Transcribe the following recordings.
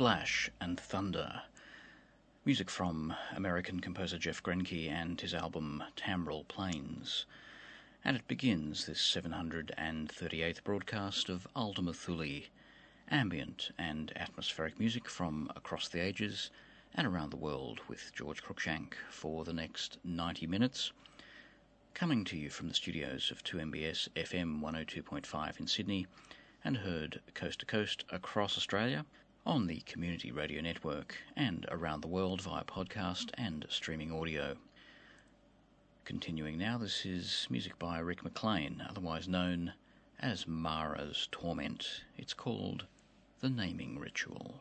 Splash and Thunder. Music from American composer Jeff Greinke and his album Timbral Planes. And it begins this 738th broadcast of Ultima Thule, ambient and atmospheric music from across the ages and around the world with George Cruikshank for the next 90 minutes. Coming to you from the studios of 2MBS FM 102.5 in Sydney and heard coast to coast across Australia on the Community Radio Network and around the world via podcast and streaming audio. Continuing now, this is music by Rick McLean, otherwise known as Mara's Torment. It's called The Naming Ritual.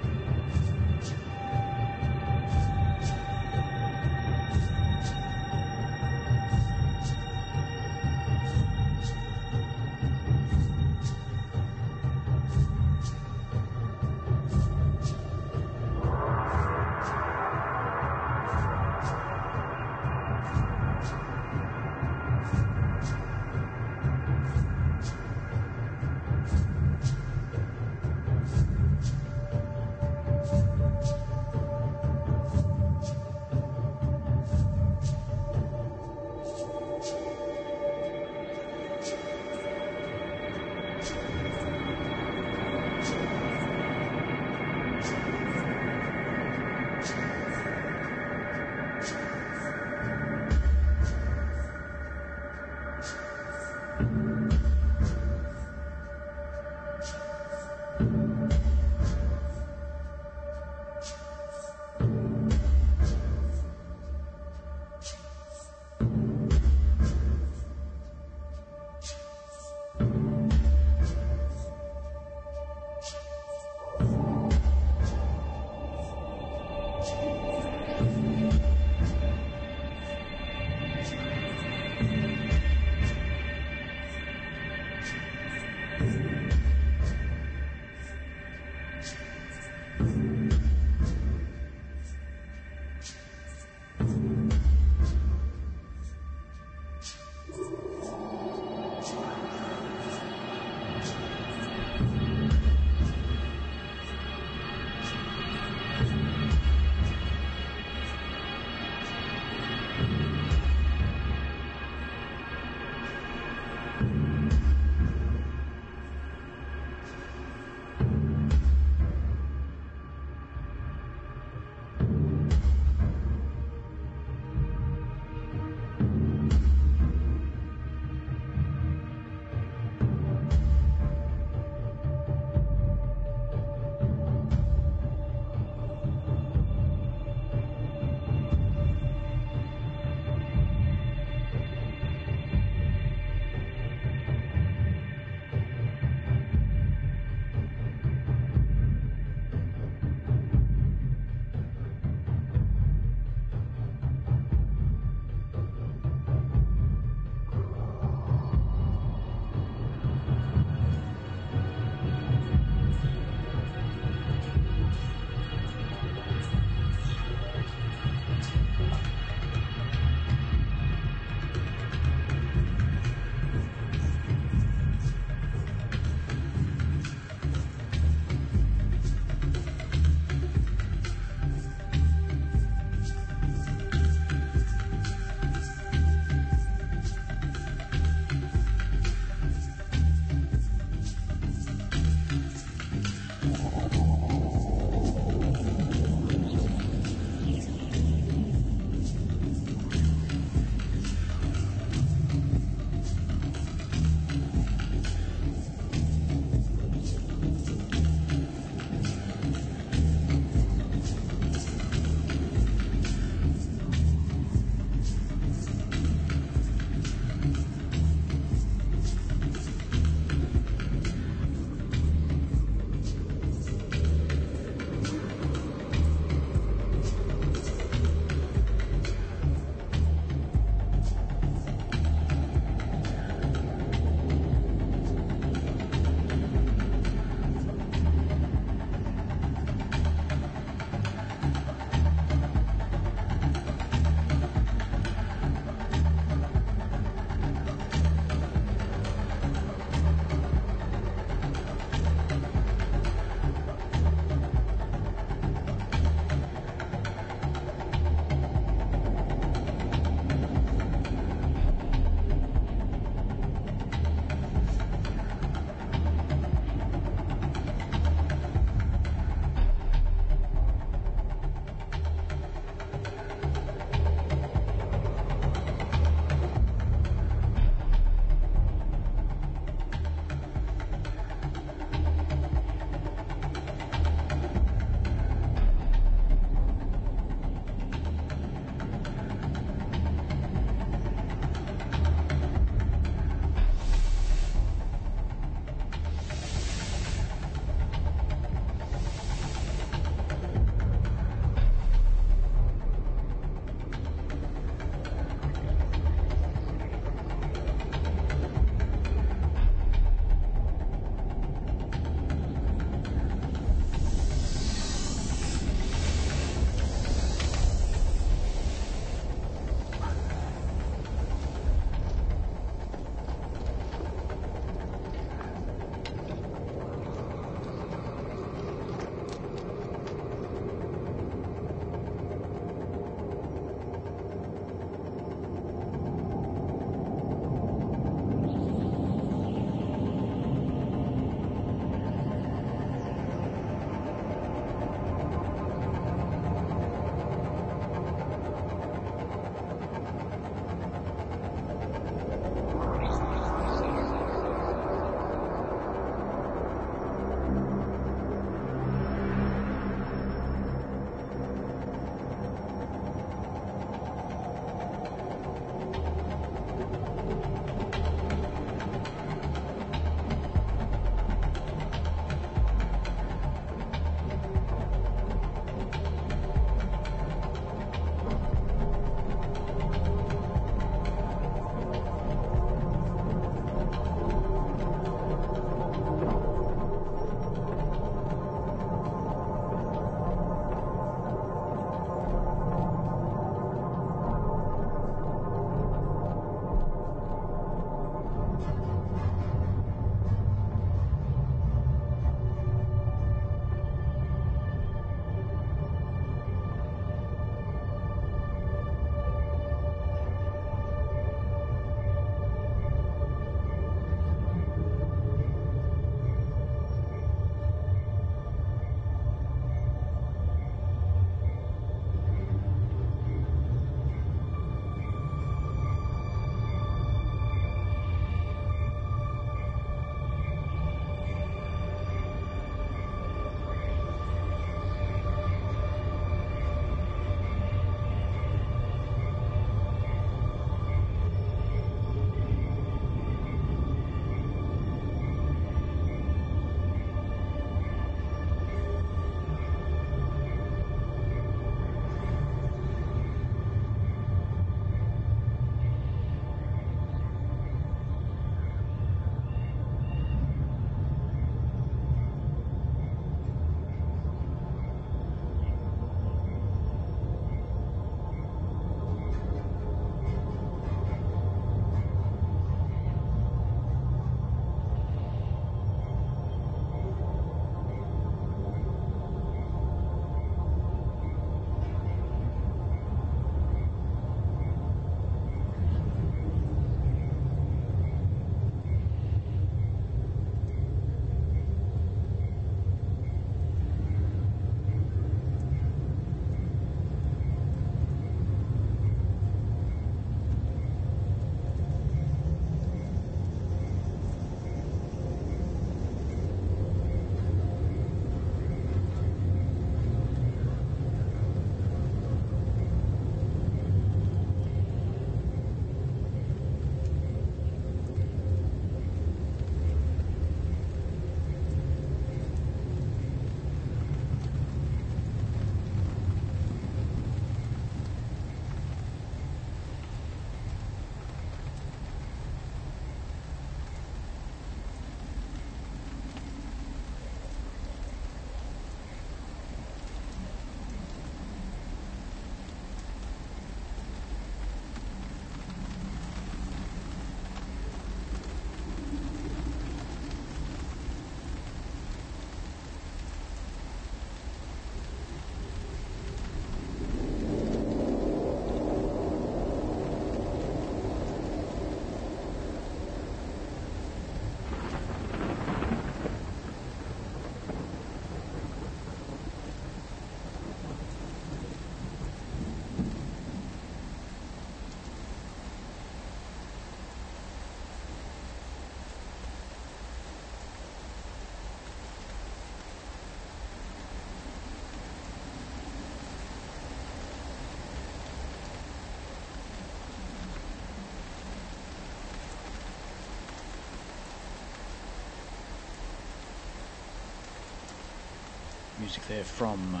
Music there from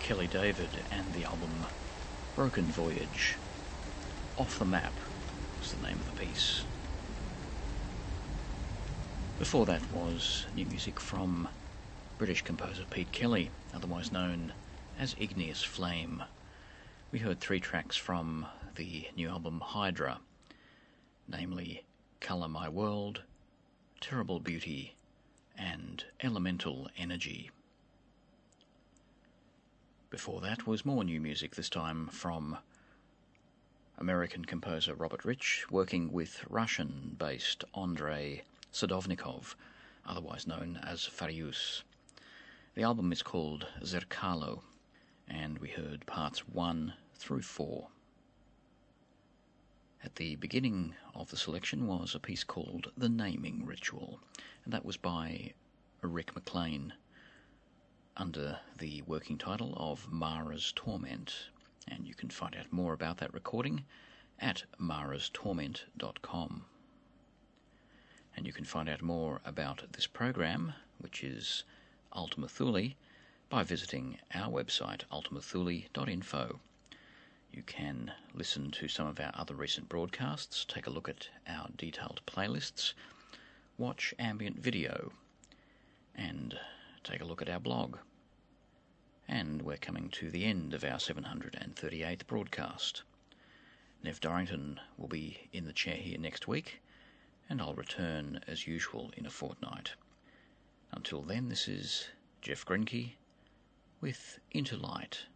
Kelly David and the album Broken Voyage. Off the Map was the name of the piece. Before that was new music from British composer Pete Kelly, otherwise known as Igneous Flame. We heard three tracks from the new album Hydra, namely Colour My World, Terrible Beauty, and Elemental Energy. Before that was more new music, this time from American composer Robert Rich, working with Russian based Andrei Sadovnikov, otherwise known as Farius. The album is called Zerkalo, and we heard parts 1 through 4. At the beginning of the selection was a piece called The Naming Ritual, and that was by Rick McLean under the working title of Mara's Torment. And you can find out more about that recording at marastorment.com. And you can find out more about this program, which is Ultima Thule, by visiting our website, ultimathule.info. You can listen to some of our other recent broadcasts, take a look at our detailed playlists, watch ambient video, and take a look at our blog. And we're coming to the end of our 738th broadcast. Nev Dorrington will be in the chair here next week and I'll return as usual in a fortnight. Until then, this is Jeff Grenke with Into Light.